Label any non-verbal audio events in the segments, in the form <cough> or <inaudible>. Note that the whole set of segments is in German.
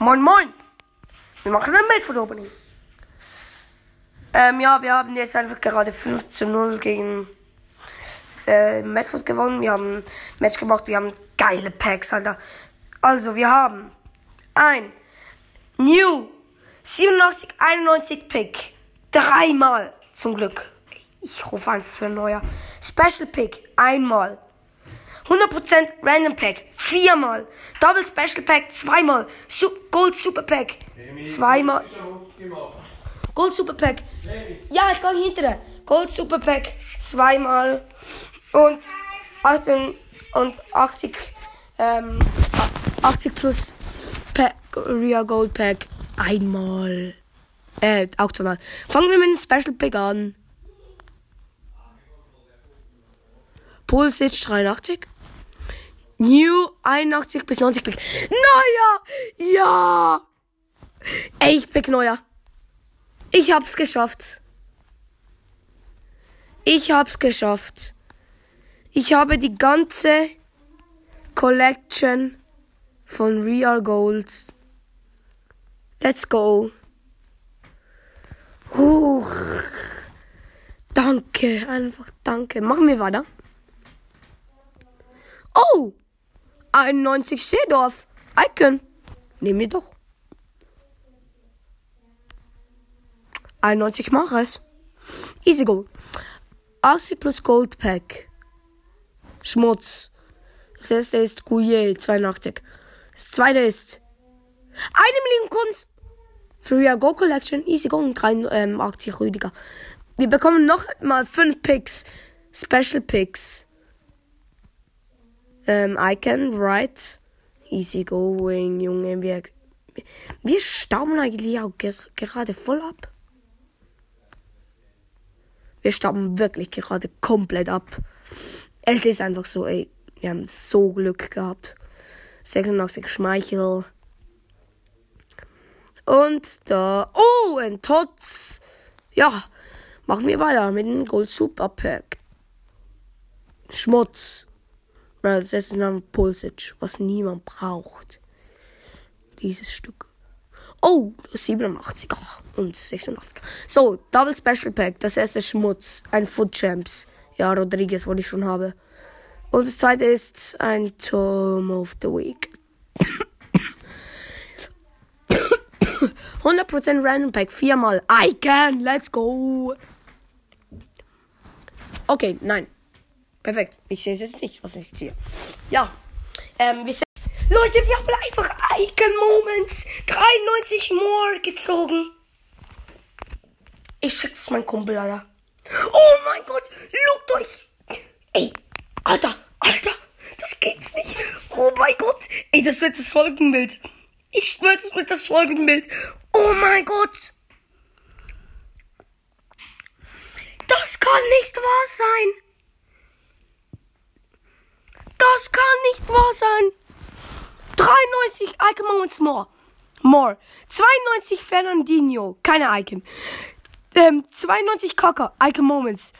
Moin, moin. Wir machen ein Medfood-Opening. Ähm, ja, wir haben jetzt einfach gerade 5 zu 0 gegen äh, Medfood gewonnen. Wir haben ein Match gemacht. Wir haben geile Packs, Alter. Also, wir haben ein New 87 91 Pick. Dreimal zum Glück. Ich rufe einfach für ein neuer. Special Pick. Einmal. 100% Random Pack. Viermal. Double Special Pack. Zweimal. Su Gold Super Pack. Zweimal. Gold Super Pack. Ja, ich gehe hinterher. Gold Super Pack. Zweimal. Und 88, und 80, ähm, 80 plus Pack, Real Gold Pack. Einmal. Äh, auch zweimal. Fangen wir mit dem Special Pack an. Pulsic 83. New 81 bis 90 Pick. Neuer! Ja! Ey, ich pick neuer. Ich hab's geschafft. Ich hab's geschafft. Ich habe die ganze Collection von Real Golds. Let's go. Huch. Danke, einfach danke. Machen wir weiter. Oh! 91 Seedorf. Icon. Nehmen wir doch. 91 Mares. Easy Gold. 80 plus Gold Pack. Schmutz. Das erste ist Gouillet 82. Das zweite ist eine Million Kunst. Real Go Collection. Easy Go und 83 Rüdiger. Wir bekommen noch mal 5 Picks. Special Picks. Ähm, Icon, right. Easy going, Junge. Wir, wir stauben eigentlich auch gerade voll ab. Wir stauben wirklich gerade komplett ab. Es ist einfach so, ey. Wir haben so Glück gehabt. 86 Schmeichel. Und da. Oh, ein Tots. Ja. Machen wir weiter mit dem Gold Super Pack. Schmutz. Das ist ein Pulsic, was niemand braucht. Dieses Stück. Oh, 87er und 86er. So, Double Special Pack. Das erste Schmutz. Ein Foot Champs. Ja, Rodriguez, was ich schon habe. Und das zweite ist ein Tom of the Week. 100% Random Pack. Viermal. Icon. Let's go. Okay, nein. Perfekt. Ich sehe es jetzt nicht, was ich ziehe. Ja. Ähm, wir sind. Leute, wir haben einfach Icon Moments 93 more gezogen. Ich schick's mein Kumpel, Alter. Oh mein Gott, lugt euch. Ey, Alter, Alter, das geht's nicht. Oh mein Gott. Ey, das wird das Folgenbild. Ich schwör, das wird das Folgenbild. Oh mein Gott. Das kann nicht wahr sein. Das kann nicht wahr sein. 93 Icon Moments more. More. 92 Fernandinho. Keine Icon. Ähm, 92 Cocker. Icon Moments.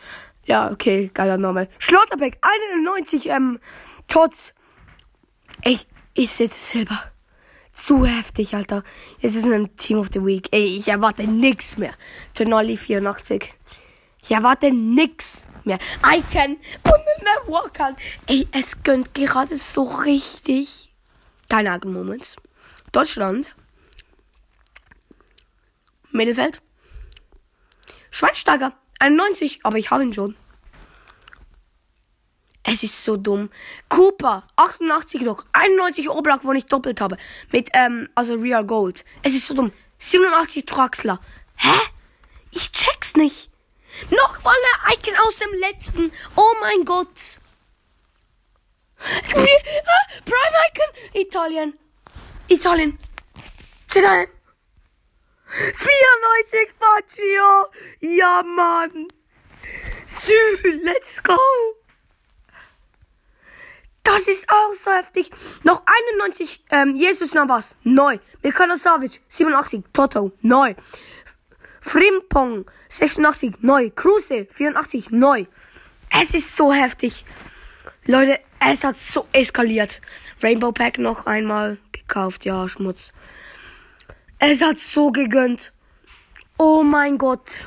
Ja, okay, geiler Name. Schlotterbeck. 91 ähm, Tots. Ich sehe das selber. Zu heftig, Alter. Jetzt ist ein Team of the Week. Ey, ich erwarte nix mehr. Tonali 84. Ich erwarte nix mehr. Icon und mit mehr Walker. Ey, es gönnt gerade so richtig. Keine Ahnung, Moments. Deutschland. Mittelfeld. Schweinsteiger. 91, aber ich habe ihn schon. Es ist so dumm. Cooper, 88 noch. 91 Oblak, wo ich doppelt habe. Mit, ähm, also Real Gold. Es ist so dumm. 87 Traxler. Hä? Ich check's nicht. Noch mal ein Icon aus dem letzten. Oh mein Gott. Prime Icon. Italien. Italien. Italien. 94 Faccio. Ja, Mann. Sü, let's go. Das ist auch so heftig. Noch 91, ähm, Jesus Navas, neu. Mikana Savic, 87, Toto, neu. Frimpong, 86, neu. Kruse, 84, neu. Es ist so heftig. Leute, es hat so eskaliert. Rainbow Pack noch einmal gekauft, ja, Schmutz. Es hat so gegönnt. Oh mein Gott.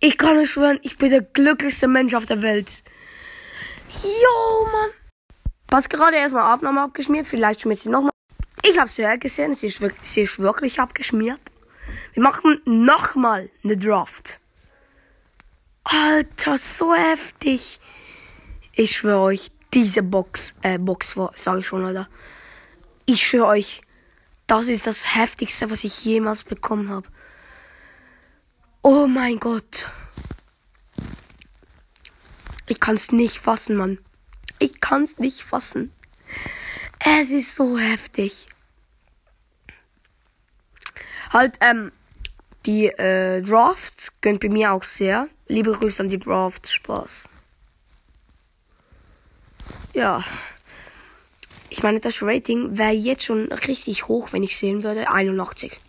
Ich kann euch schwören, ich bin der glücklichste Mensch auf der Welt. Jo, Mann. Was gerade erstmal Aufnahme abgeschmiert, vielleicht schmiert sie nochmal. Ich hab's ja gesehen, sie ist, wirklich, sie ist wirklich abgeschmiert. Wir machen nochmal eine Draft. Alter, so heftig. Ich schwöre euch, diese Box, äh, Box, sage ich schon, Alter. Ich schwöre euch, das ist das heftigste, was ich jemals bekommen habe. Oh mein Gott. Ich kann's nicht fassen, Mann. Ich kann's nicht fassen. Es ist so heftig. Halt, ähm, die äh, Drafts gönnt bei mir auch sehr. Liebe Grüße an die Drafts. Spaß. Ja. Ich meine, das Rating wäre jetzt schon richtig hoch, wenn ich sehen würde. 81.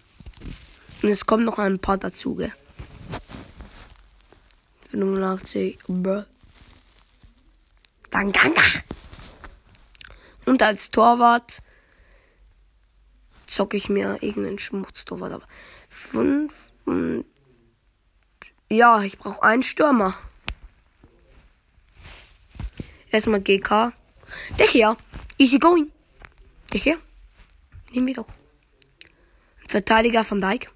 Und es kommt noch ein paar dazu, gell? 85, bruh. Tanganga. Und als Torwart zocke ich mir irgendeinen Schmutztorwart. Aber fünf. Ja, ich brauche einen Stürmer. Erstmal GK. Der hier. Easy going. Der hier. Nehmen wir doch. Verteidiger von Dijk.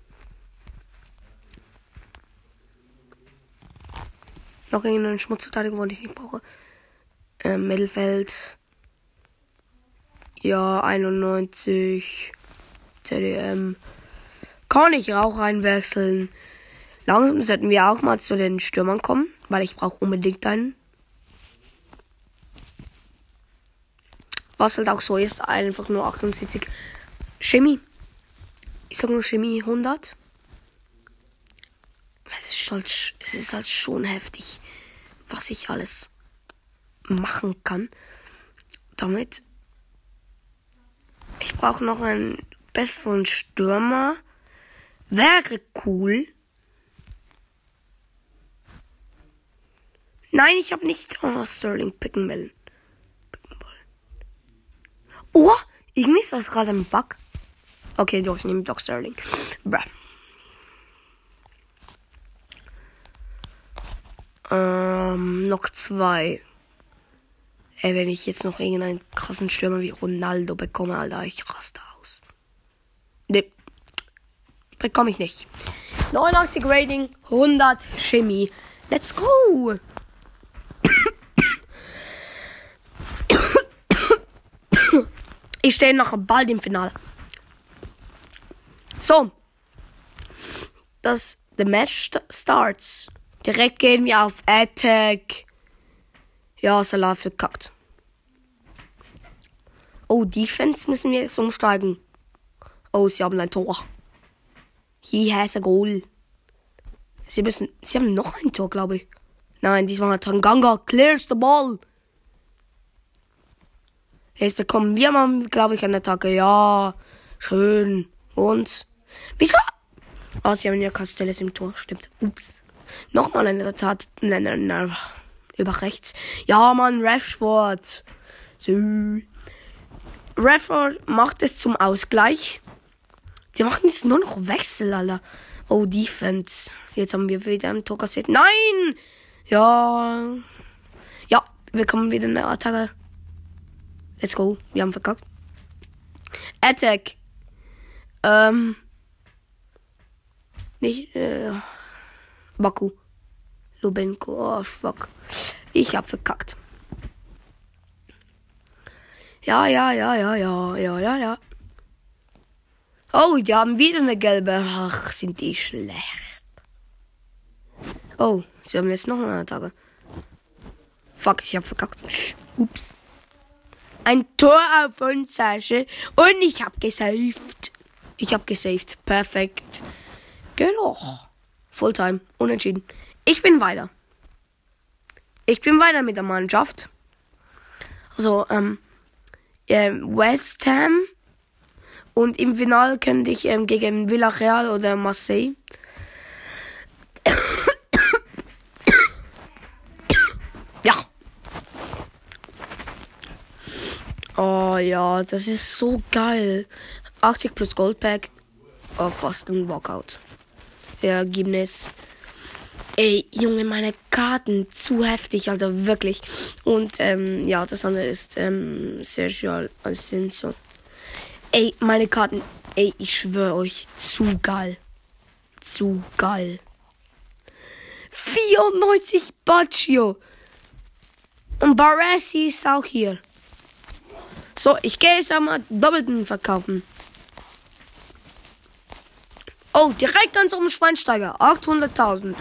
Noch irgendeinen Schmutzverteidiger, den ich nicht brauche. Ähm, Mittelfeld. Ja, 91. CDM. Kann ich auch reinwechseln. Langsam sollten wir auch mal zu den Stürmern kommen, weil ich brauche unbedingt einen. Was halt auch so ist, einfach nur 78. Chemie. Ich sag nur Chemie 100. Es ist halt, es ist halt schon heftig, was ich alles machen kann. Damit. Ich brauche noch einen besseren Stürmer. Wäre cool. Nein, ich habe nicht oh, Sterling picken wollen. Oh, irgendwie ist das gerade ein Bug. Okay, doch, ich nehme Doc Sterling. Bruh. Ähm, noch zwei. Ey, wenn ich jetzt noch irgendeinen krassen Stürmer wie Ronaldo bekomme, Alter, ich raste aus. Ne. Bekomme ich nicht. 89 Rating, 100 Chemie. Let's go! Ich stehe noch bald im Finale. So. Das, the match starts. Direkt gehen wir auf Attack. Ja, Salah verkackt. Oh, Defense müssen wir jetzt umsteigen. Oh, sie haben ein Tor. He has a goal. Sie müssen. Sie haben noch ein Tor, glaube ich. Nein, diesmal hat Tanganga clears the ball. Jetzt bekommen wir mal, glaube ich, eine Attacke. Ja, schön. Und. Wieso? Oh, sie haben ja Castells im Tor. Stimmt. Ups. Nochmal eine Tat. Nein, nein, nein. Über rechts. Ja, Mann, Rashford. So. Rashford macht es zum Ausgleich. Die machen jetzt nur noch Wechsel, Alter. Oh, Defense. Jetzt haben wir wieder ein Tor kassiert. Nein! Ja. Ja, wir kommen wieder eine Attacke. Let's go. Wir haben verkackt. Attack. Ähm. Nicht, äh. Baku. Lubenko. Oh, fuck. Ich hab verkackt. Ja, ja, ja, ja, ja, ja, ja, ja. Oh, die haben wieder eine gelbe. Ach, sind die schlecht. Oh, sie haben jetzt noch eine Attacke. Fuck, ich hab verkackt. Ups. Ein Tor auf uns, Sasche. Und ich hab gesaved. Ich hab gesaved. Perfekt. Genau. Fulltime. Unentschieden. Ich bin weiter. Ich bin weiter mit der Mannschaft. Also, ähm, äh, West Ham. Und im Finale könnte ich ähm, gegen Villarreal oder Marseille. ja. Oh, ja, das ist so geil. 80 plus Goldpack. Oh, fast ein Walkout. Ergebnis. Ey, Junge, meine Karten zu heftig, Alter, wirklich. Und ähm, ja, das andere ist ähm, Sergio Alcinso. Ey, meine Karten, ey, ich schwöre euch, zu geil. Zu geil. 94 Baccio. Und Barassi ist auch hier. So, ich gehe jetzt einmal Doppelten verkaufen. Oh, direkt ganz oben Schweinsteiger. 800.000.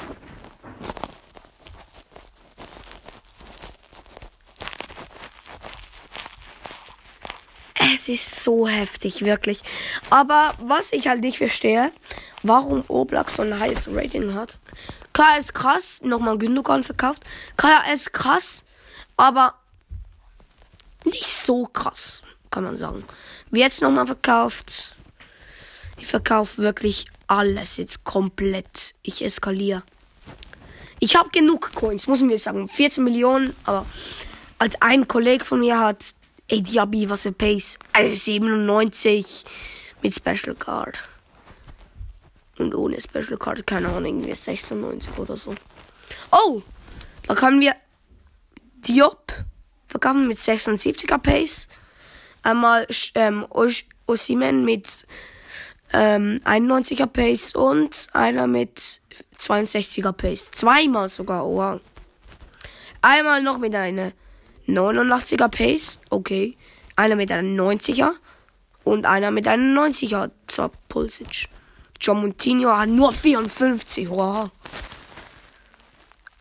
Es ist so heftig, wirklich. Aber was ich halt nicht verstehe, warum Oblak so ein heißes Rating hat. Klar, ist krass. Nochmal Gündogan verkauft. Klar, ist krass. Aber nicht so krass, kann man sagen. Wie jetzt nochmal verkauft. Ich verkaufe wirklich alles jetzt komplett. Ich eskaliere. Ich habe genug Coins, muss man sagen. 14 Millionen, aber als ein Kollege von mir hat, ey, Diaby, was für Pace. Also 97 mit Special Card. Und ohne Special Card, keine Ahnung, irgendwie 96 oder so. Oh, da können wir Diop verkaufen mit 76er Pace. Einmal ähm, Osimen mit ähm, 91er Pace und einer mit 62er Pace. Zweimal sogar, wow. Einmal noch mit einer 89er Pace, okay. Einer mit einer 90er und einer mit einer 90er zur Pulsic. John Montinho hat nur 54, wow.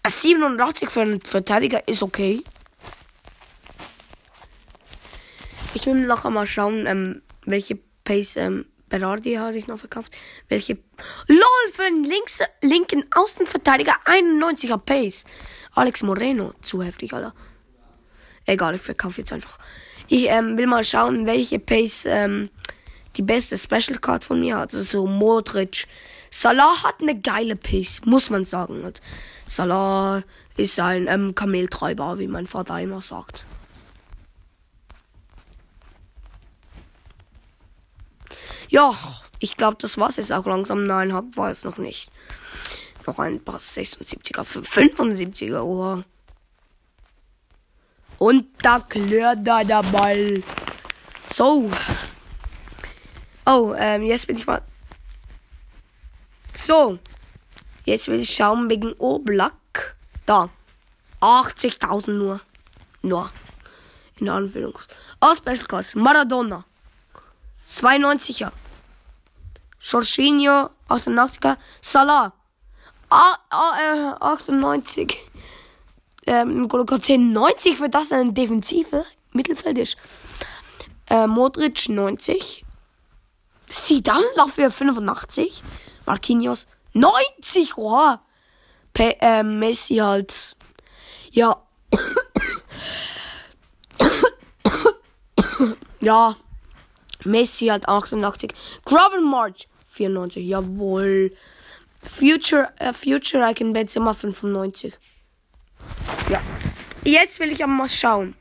87 für einen Verteidiger ist okay. Ich will noch einmal schauen, ähm, welche Pace ähm, Berardi hatte ich noch verkauft. Welche. LOL für den links, linken Außenverteidiger 91er Pace. Alex Moreno. Zu heftig, Alter. Egal, ich verkaufe jetzt einfach. Ich ähm, will mal schauen, welche Pace ähm, die beste Special Card von mir hat. Also Modric. Salah hat eine geile Pace, muss man sagen. Salah ist ein ähm, Kameltreiber, wie mein Vater immer sagt. Ja, ich glaube, das war's jetzt auch langsam. Nein, hab, war es noch nicht. Noch ein paar 76er, 75er, oh. Und da klirrt da der Ball. So. Oh, ähm, jetzt bin ich mal. So. Jetzt will ich schauen wegen Oblak. Da. 80.000 nur. Nur. In Anführungs. Oh, Special Cards. Maradona. 92er. Jorginho, 88er. Salah. Ah, ah, äh, 98. Ähm, Golo 90 für das eine Defensive. Mittelfeld ist. Äh, Modric 90. Zidane dafür 85. Marquinhos 90. Oh. Pe äh, Messi halt. Ja. ja. Messi hat 88. Gravel March 94. Jawohl. Future, äh, Future Icon Benzema 95. Ja. Jetzt will ich aber mal schauen.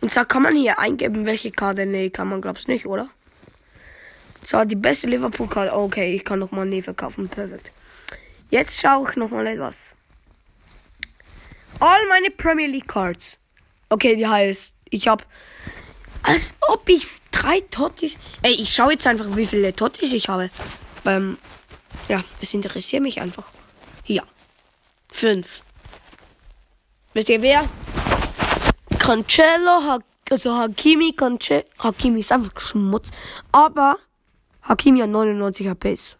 Und zwar kann man hier eingeben, welche Karte. Nee, kann man glaub's nicht, oder? So, die beste Liverpool-Karte. Okay, ich kann noch mal nee verkaufen. Perfekt. Jetzt schaue ich noch mal etwas. All meine Premier League Cards. Okay, die heißt, ich habe als ob ich drei Tottis. Ey, ich schaue jetzt einfach, wie viele Tottis ich habe. Ähm, ja, es interessiert mich einfach. Hier. Fünf. Wisst ihr wer? Cancelo, ha also Hakimi, Cancelo. Hakimi ist einfach Schmutz. Aber Hakimi hat 99 HPs.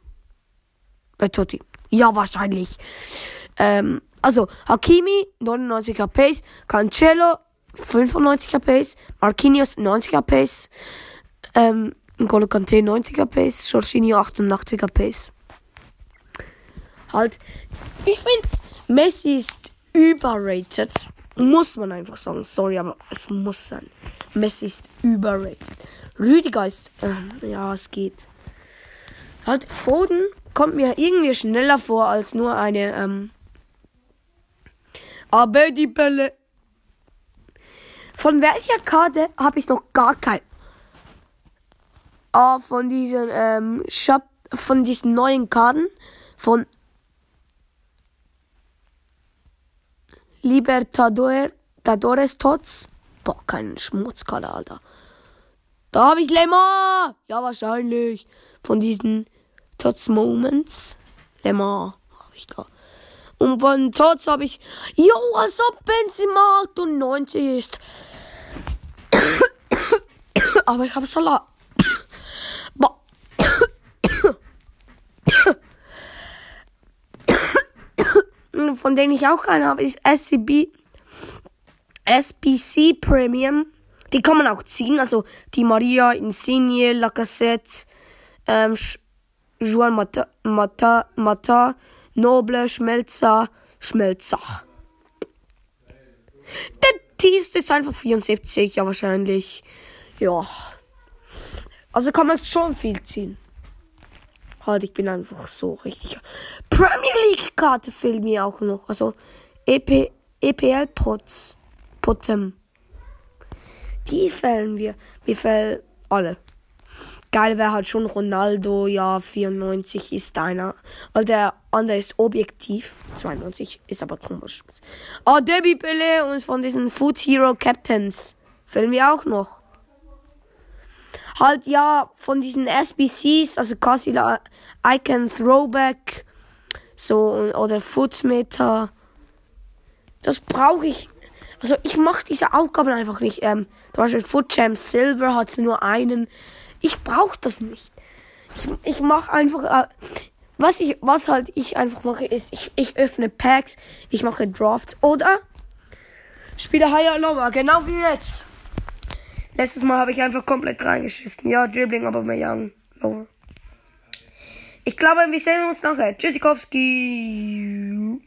Bei Totti. Ja, wahrscheinlich. Ähm, also Hakimi 99 HPs, Cancelo 95er Pace, Marquinhos 90er Pace, ähm, N'Golo Kante 90er Pace, Jorginho 88er Pace. Halt, ich finde, Messi ist überrated. Muss man einfach sagen. Sorry, aber es muss sein. Messi ist überrated. Rüdiger ist, äh, ja, es geht. Halt, Foden kommt mir irgendwie schneller vor als nur eine, ähm, aber die Bälle von welcher Karte habe ich noch gar kein. Ah, von diesen, ähm, Shop, von diesen neuen Karten von Libertadores Tots. Boah, kein Schmutzkarte, Alter. Da habe ich Lemma! Ja, wahrscheinlich. Von diesen Tots Moments. Lemma habe ich da. Und von Tots habe ich. Jo, als ob Benzema 98 ist. <coughs> Aber ich habe Salat. Boah. Von denen ich auch keinen habe, ist SCB. SBC Premium. Die kann man auch ziehen. Also die Maria, Insigne, Lacazette, ähm, Juan Mata, Mata, Mata, Noble, Schmelzer, Schmelzer. Der tiefste ist einfach 74, ja wahrscheinlich. Ja. Also kann man schon viel ziehen. Halt, ich bin einfach so richtig. Premier League Karte fehlt mir auch noch. Also EP, EPL Pots. Potem. Die fällen wir. Wir fällen alle. Geil wäre halt schon Ronaldo, ja, 94 ist einer. Weil der andere ist objektiv. 92 ist aber komisch. Ah, oh, Debbie Pele und von diesen Food Hero Captains fällen wir auch noch. Halt ja, von diesen SBCs, also quasi Icon Throwback, so, oder Footmeter. Das brauche ich also ich mache diese Aufgaben einfach nicht. Ähm, zum Beispiel Foot Champ Silver hat nur einen. Ich brauche das nicht. Ich, ich mache einfach. Äh, was ich, was halt ich einfach mache, ist, ich, ich öffne Packs, ich mache Drafts oder spiele Higher Lower, genau wie jetzt. Letztes Mal habe ich einfach komplett reingeschissen. Ja, Dribbling, aber mehr Young Lower. Ich glaube, wir sehen uns nachher. Tschüssikowski.